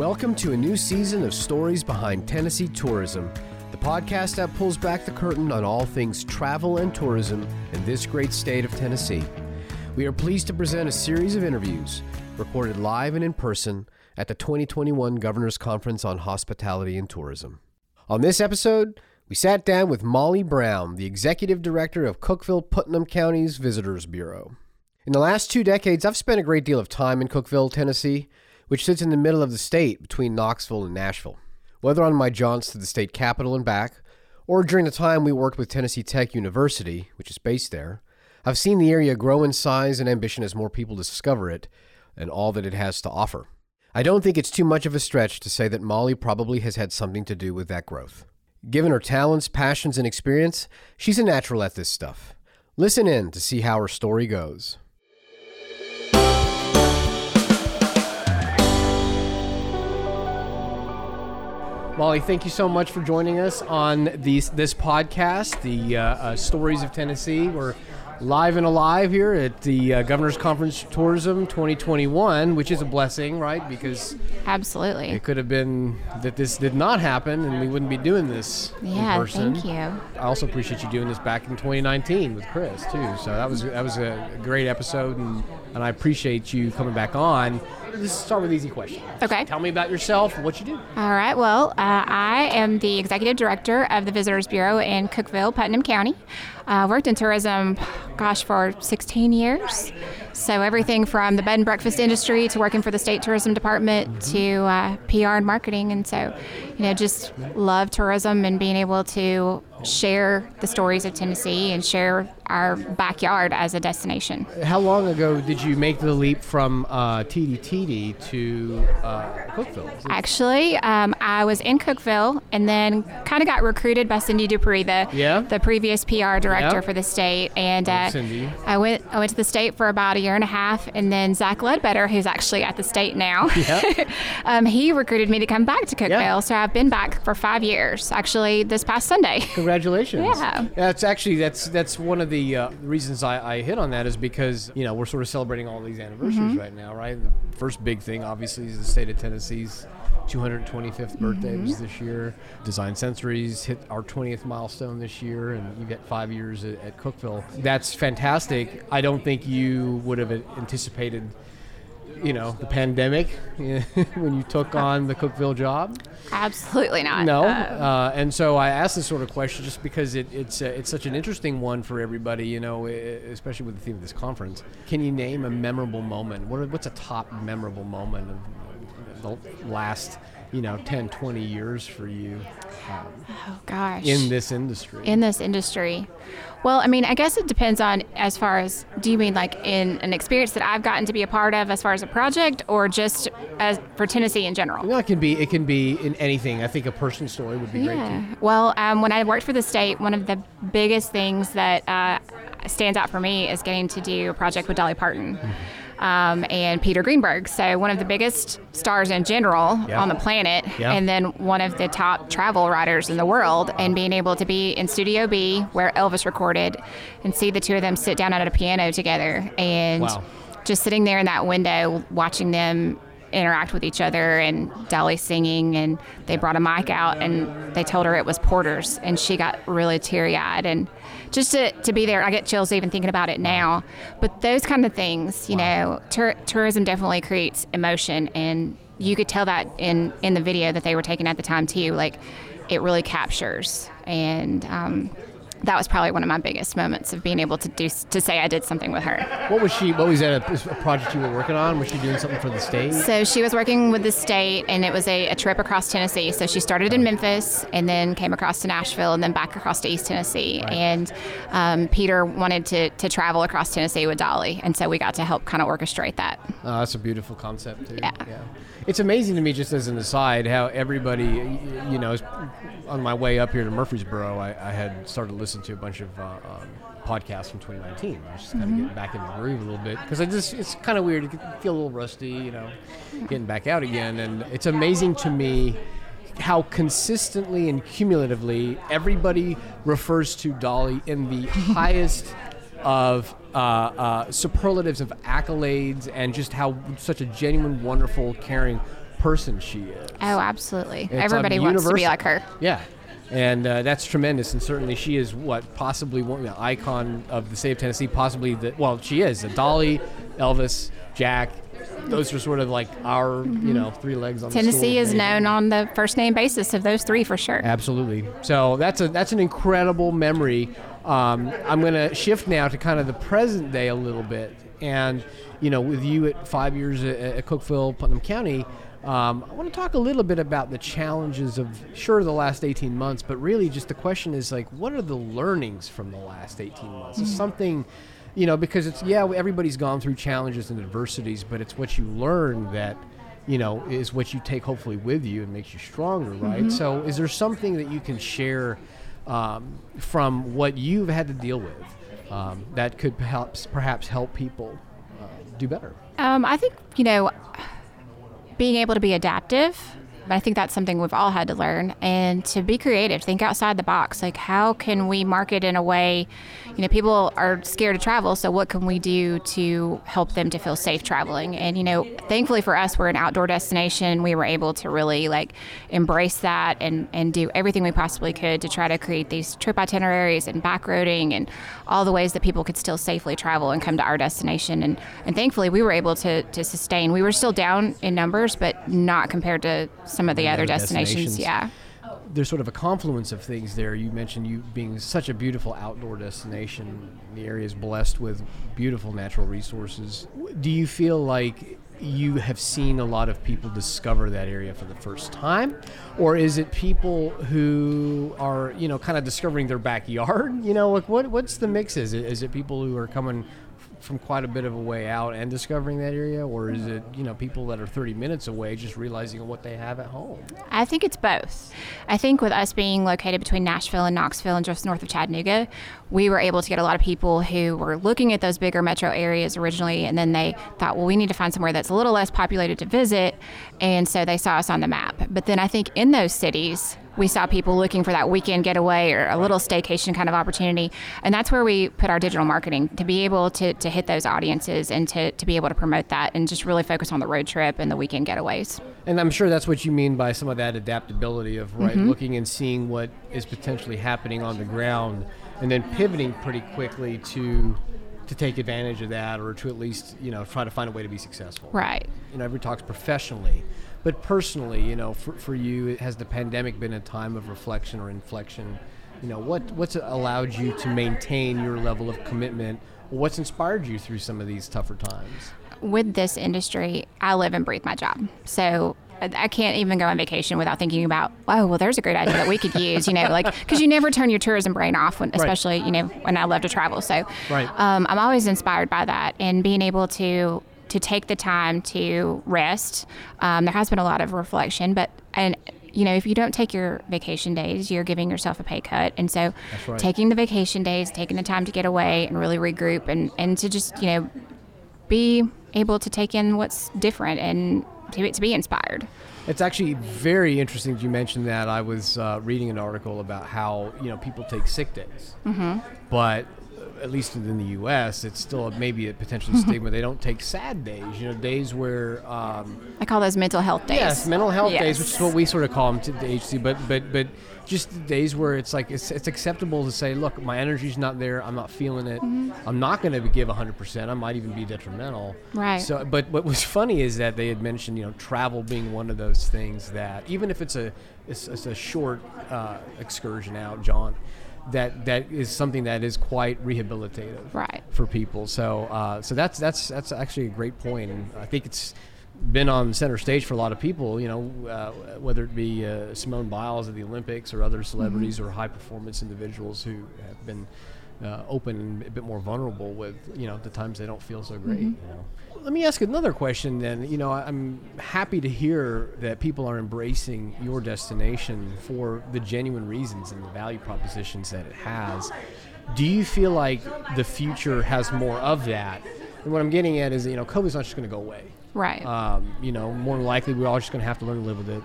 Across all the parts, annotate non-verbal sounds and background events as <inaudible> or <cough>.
Welcome to a new season of Stories Behind Tennessee Tourism, the podcast that pulls back the curtain on all things travel and tourism in this great state of Tennessee. We are pleased to present a series of interviews recorded live and in person at the 2021 Governor's Conference on Hospitality and Tourism. On this episode, we sat down with Molly Brown, the Executive Director of Cookeville Putnam County's Visitors Bureau. In the last two decades, I've spent a great deal of time in Cookeville, Tennessee, which sits in the middle of the state between Knoxville and Nashville. Whether on my jaunts to the state capital and back, or during the time we worked with Tennessee Tech University, which is based there, I've seen the area grow in size and ambition as more people discover it and all that it has to offer. I don't think it's too much of a stretch to say that Molly probably has had something to do with that growth. Given her talents, passions, and experience, she's a natural at this stuff. Listen in to see how her story goes. Molly, thank you so much for joining us on these, this podcast, the uh, uh, Stories of Tennessee. We're live and alive here at the uh, Governor's Conference Tourism 2021, which is a blessing, right? Because Absolutely. it could have been that this did not happen and we wouldn't be doing this Yeah, in person. thank you. I also appreciate you doing this back in 2019 with Chris too. So that was that was a great episode, and, and I appreciate you coming back on. Let's start with easy questions. Okay. Tell me about yourself, what you do. All right. Well, uh, I am the executive director of the Visitors Bureau in Cookeville, Putnam County. Uh, worked in tourism, gosh, for 16 years. So everything from the bed and breakfast industry to working for the state tourism department to uh, PR and marketing, and so you know, just love tourism and being able to share the stories of Tennessee and share our backyard as a destination. How long ago did you make the leap from uh, TDTD to uh, Cookeville? Actually, um, I was in Cookeville and then kind of got recruited by Cindy Dupree, the Yeah? the previous PR director Yeah. for the state. And Oh, uh, Cindy. I went I went to the state for about a year and a half, and then Zach Ledbetter, who's actually at the state now, Yeah. <laughs> um, he recruited me to come back to Cookeville. Yeah. So I've been back for five years. Actually, this past Sunday. Congratulations. <laughs> Yeah. That's actually that's that's one of the uh, reasons I, I hit on that is because you know we're sort of celebrating all these anniversaries Mm-hmm. right now, right? The first big thing, obviously, is the state of Tennessee's 225th birthday Mm-hmm. this year. Design Sensory hit our 20th milestone this year, and you get five years at, at Cookeville. That's fantastic. I don't think you would have anticipated. You know the pandemic <laughs> when you took on the Cookeville job. Absolutely not. No, Uh, uh, and so I asked this sort of question just because it, it's uh, it's such an interesting one for everybody, you know, especially with the theme of this conference. Can you name a memorable moment? What are, what's a top memorable moment of the last, you know, 10, 20 years for you oh gosh. in this industry? in this industry? Well, I mean, I guess it depends on as far as do you mean like in an experience that I've gotten to be a part of as far as a project or just as for Tennessee in general? no, it can be it can be in anything. I think a personal story would be great too. Yeah. Well, um, when I worked for the state, one of the biggest things that uh, stands out for me is getting to do a project with Dolly Parton. Um, and Peter Greenberg. So, one of the biggest stars in general Yeah. on the planet, Yeah. and then one of the top travel writers in the world. And being able to be in Studio B, where Elvis recorded, and see the two of them sit down at a piano together and Wow. just sitting there in that window watching them interact with each other and Dolly singing and they brought a mic out and they told her it was Porter's and she got really teary eyed and just to, to be there. I get chills even thinking about it now. But those kind of things you know tur- tourism definitely creates emotion. And you could tell that in in the video that they were taking at the time too. Like it really captures. And um, that was probably one of my biggest moments of being able to do to say I did something with her. What was she? What was that? A, a project you were working on? Was she doing something for the state? So she was working with the state, and it was a, a trip across Tennessee. So she started in Memphis, and then came across to Nashville, and then back across to East Tennessee. And um, Peter wanted to, to travel across Tennessee with Dolly, and so we got to help kind of orchestrate that. Oh, that's a beautiful concept too. Yeah. It's amazing to me, just as an aside, how everybody, you know, on my way up here to Murfreesboro, I, I had started listening to a bunch of uh, um, podcasts from 2019. I was just kind of getting back in the groove a little bit because I just it's kind of weird. You feel a little rusty, you know, getting back out again, and it's amazing to me how consistently and cumulatively everybody refers to Dolly in the highest of uh, uh, superlatives of accolades and just how such a genuine, wonderful, caring person she is. Oh, absolutely. It's, um, Everybody wants to be like her. Yeah. And uh, that's tremendous, and certainly she is what possibly one the icon of the state of Tennessee. Possibly the well, she is. Dolly, Elvis, Jack. Those are sort of like our, you know, three legs on the Mm-hmm. Tennessee is known on the first name basis of those three for sure. Absolutely. So that's a that's an incredible memory. Um, I'm going to shift now to kind of the present day a little bit, and you know, with you at five years at, at Cookeville, Putnam County, um, I want to talk a little bit about the challenges of sure the last 18 months, but really just the question is like, what are the learnings from the last 18 months? It's something. You know, because it's yeah, everybody's gone through challenges and adversities, but it's what you learn that you know, is what you take hopefully with you and makes you stronger, right? So, is there something that you can share um, from what you've had to deal with um, that could perhaps perhaps help people uh, do better? Um, I think, you know, being able to be adaptive, but I think that's something we've all had to learn, and to be creative, think outside the box. Like, how can we market in a way, you know, people are scared to travel, so what can we do to help them to feel safe traveling? And, you know, thankfully for us, we're an outdoor destination. We were able to really like embrace that and, and do everything we possibly could to try to create these trip itineraries and backroading and all the ways that people could still safely travel and come to our destination. And, and thankfully, we were able to, to sustain. We were still down in numbers, but not compared to some of the other other destinations. destinations. Yeah. There's sort of a confluence of things there. You mentioned you being such a beautiful outdoor destination. The area is blessed with beautiful natural resources. Do you feel like you have seen a lot of people discover that area for the first time or is it people who are you know kind of discovering their backyard <laughs> you know like what what's the mix is it is it people who are coming f- from quite a bit of a way out and discovering that area or is it you know people that are 30 minutes away just realizing what they have at home I think it's both. I think with us being located between Nashville and Knoxville and just north of Chattanooga, we were able to get a lot of people who were looking at those bigger metro areas originally, and then they thought, well, we need to find somewhere that's a little less populated to visit. And so they saw us on the map. But then I think in those cities, we saw people looking for that weekend getaway or a little staycation kind of opportunity. And that's where we put our digital marketing to be able to, to hit those audiences and to, to be able to promote that and just really focus on the road trip and the weekend getaways. And I'm sure that's what you mean by some of that adaptability of right mm-hmm. looking and seeing what is potentially happening on the ground, and then pivoting pretty quickly to to take advantage of that, or to at least you know try to find a way to be successful. Right. You know, everyone talks professionally, but personally, you know, for, for you, has the pandemic been a time of reflection or inflection? You know, what what's allowed you to maintain your level of commitment? What's inspired you through some of these tougher times? with this industry, I live and breathe my job. So I can't even go on vacation without thinking about, oh, well, there's a great idea that we could use, you know, like, because you never turn your tourism brain off, when, especially, you know, when I love to travel. So Right. um, I'm always inspired by that and being able to to take the time to rest. Um, there has been a lot of reflection, but and you know if you don't take your vacation days, you're giving yourself a pay cut. And so right. taking the vacation days, taking the time to get away and really regroup and and to just you know be able to take in what's different and to, to be inspired. It's actually very interesting that you mentioned that. I was uh, reading an article about how you know people take sick days, mm-hmm. but at least in the U.S., it's still maybe a potential <laughs> stigma. They don't take sad days. You know, days where um, I call those mental health days. yes, mental health days, which is what we sort of call them to the HC. But but but just days where it's like it's, it's acceptable to say, look, my energy's not there. I'm not feeling it. I'm not going to give 100. percent I might even be detrimental. Right. So, but what was funny is that they had mentioned, you know, travel being one of those things that even if it's a it's, it's a short uh, excursion out, jaunt, that that is something that is quite rehabilitative Right. for people. So, uh, so that's that's that's actually a great point, and I think it's been on center stage for a lot of people. You know, uh, whether it be uh, Simone Biles at the Olympics or other celebrities or high performance individuals who have been. Uh, open and a bit more vulnerable with you know the times they don't feel so great. You know. Let me ask another question then. You know, I'm happy to hear that people are embracing your destination for the genuine reasons and the value propositions that it has. Do you feel like the future has more of that? And what I'm getting at is, you know, COVID's not just going to go away. Right. Um, you know, more than likely, we're all just going to have to learn to live with it.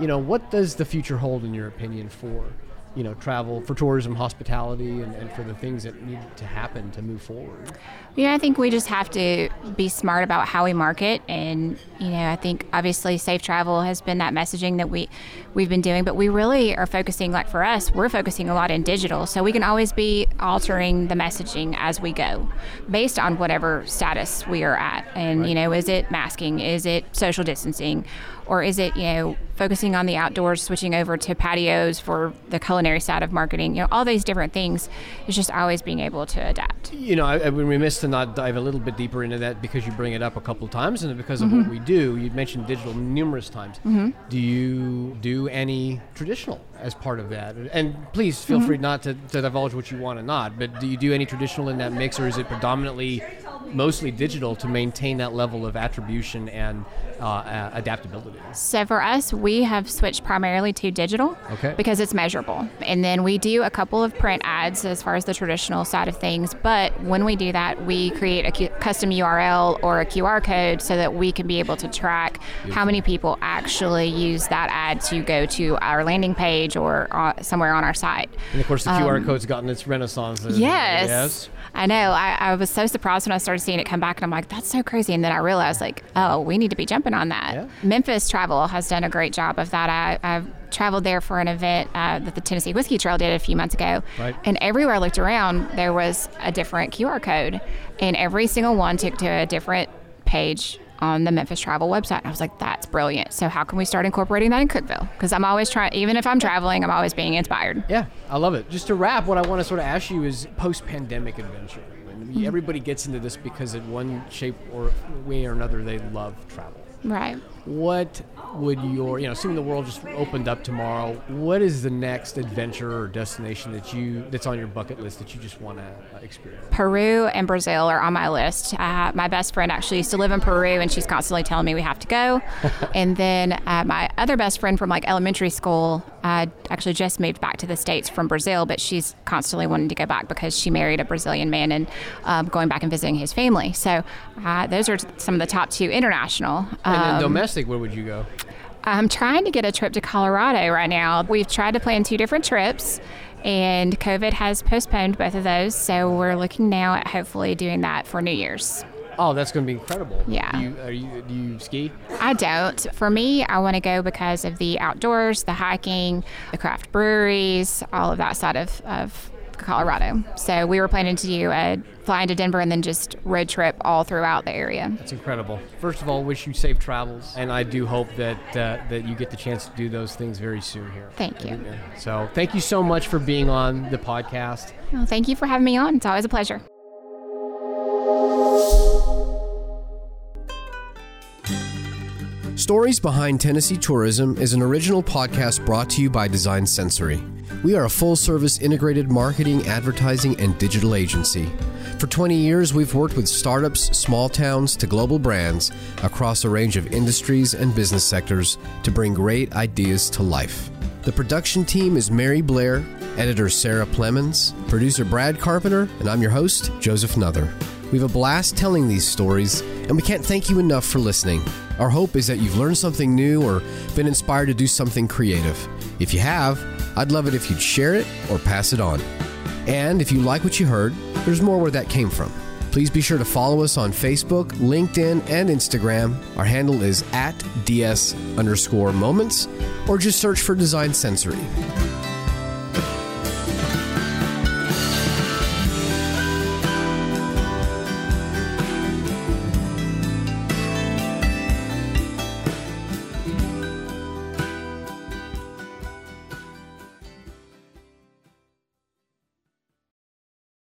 You know, what does the future hold, in your opinion, for you know travel for tourism, hospitality, and, and for the things that need to happen to move forward? Yeah, I think we just have to be smart about how we market, and you know, I think obviously safe travel has been that messaging that we we've been doing, but we really are focusing. Like for us, we're focusing a lot in digital, so we can always be altering the messaging as we go, based on whatever status we are at. And right. you know, is it masking? Is it social distancing? or is it you know focusing on the outdoors switching over to patios for the culinary side of marketing you know all these different things it's just always being able to adapt you know I, I would remiss to not dive a little bit deeper into that because you bring it up a couple of times and because of mm-hmm. what we do you mentioned digital numerous times mm-hmm. do you do any traditional as part of that and please feel mm-hmm. free not to, to divulge what you want or not but do you do any traditional in that mix or is it predominantly mostly digital to maintain that level of attribution and uh, adaptability? So for us, we have switched primarily to digital okay. because it's measurable. And then we do a couple of print ads as far as the traditional side of things. But when we do that, we create a custom URL or a QR code so that we can be able to track Beautiful. how many people actually use that ad to go to our landing page or uh, somewhere on our site. And of course, the um, QR code's gotten its renaissance. Yes. yes. I know. I, I, was so surprised when I started seeing it come back, and I'm like, that's so crazy. And then I realized, like, oh, we need to be jumping on that. Yeah. Memphis Travel has done a great job of that. I, I've traveled there for an event uh, that the Tennessee Whiskey Trail did a few months ago. Right. And everywhere I looked around, there was a different QR code, and every single one took to a different page on the Memphis Travel website. I was like, that's brilliant. So how can we start incorporating that in Cookeville? Because I'm always trying, even if I'm traveling, I'm always being inspired. Yeah, I love it. Just to wrap, what I want to sort of ask you is post-pandemic adventure. Mm-hmm. Everybody gets into this because in one shape or way or another, they love travel. Right what would your you know assuming the world just opened up tomorrow what is the next adventure or destination that you that's on your bucket list that you just want to uh, experience? Peru and brazil are on my list. Uh, my best friend actually used to live in peru and she's constantly telling me we have to go. <laughs> And then uh, my other best friend from like elementary school uh, actually just moved back to the states from brazil but she's constantly wanting to go back because she married a brazilian man and um, going back and visiting his family. So uh, those are some of the top two international. Um, and then domestic domestic, where would you go? I'm trying to get a trip to Colorado right now. We've tried to plan two different trips, and COVID has postponed both of those. So we're looking now at hopefully doing that for New Year's. Oh, that's going to be incredible. Yeah. Do you, you, do you ski? I don't. For me, I want to go because of the outdoors, the hiking, the craft breweries, all of that side of, of Colorado. So we were planning to do a fly into Denver and then just road trip all throughout the area. That's incredible. First of all, wish you safe travels, and I do hope that uh, that you get the chance to do those things very soon here. Thank you. So thank you so much for being on the podcast. Well, thank you for having me on. It's always a pleasure. Stories Behind Tennessee Tourism is an original podcast brought to you by Design Sensory. We are a full service integrated marketing, advertising, and digital agency. For 20 years, we've worked with startups, small towns, to global brands across a range of industries and business sectors to bring great ideas to life. The production team is Mary Blair, editor Sarah Plemons, producer Brad Carpenter, and I'm your host, Joseph Nuther. We have a blast telling these stories, and we can't thank you enough for listening. Our hope is that you've learned something new or been inspired to do something creative. If you have, I'd love it if you'd share it or pass it on. And if you like what you heard, there's more where that came from. Please be sure to follow us on Facebook, LinkedIn, and Instagram. Our handle is at DS underscore moments, or just search for Design Sensory.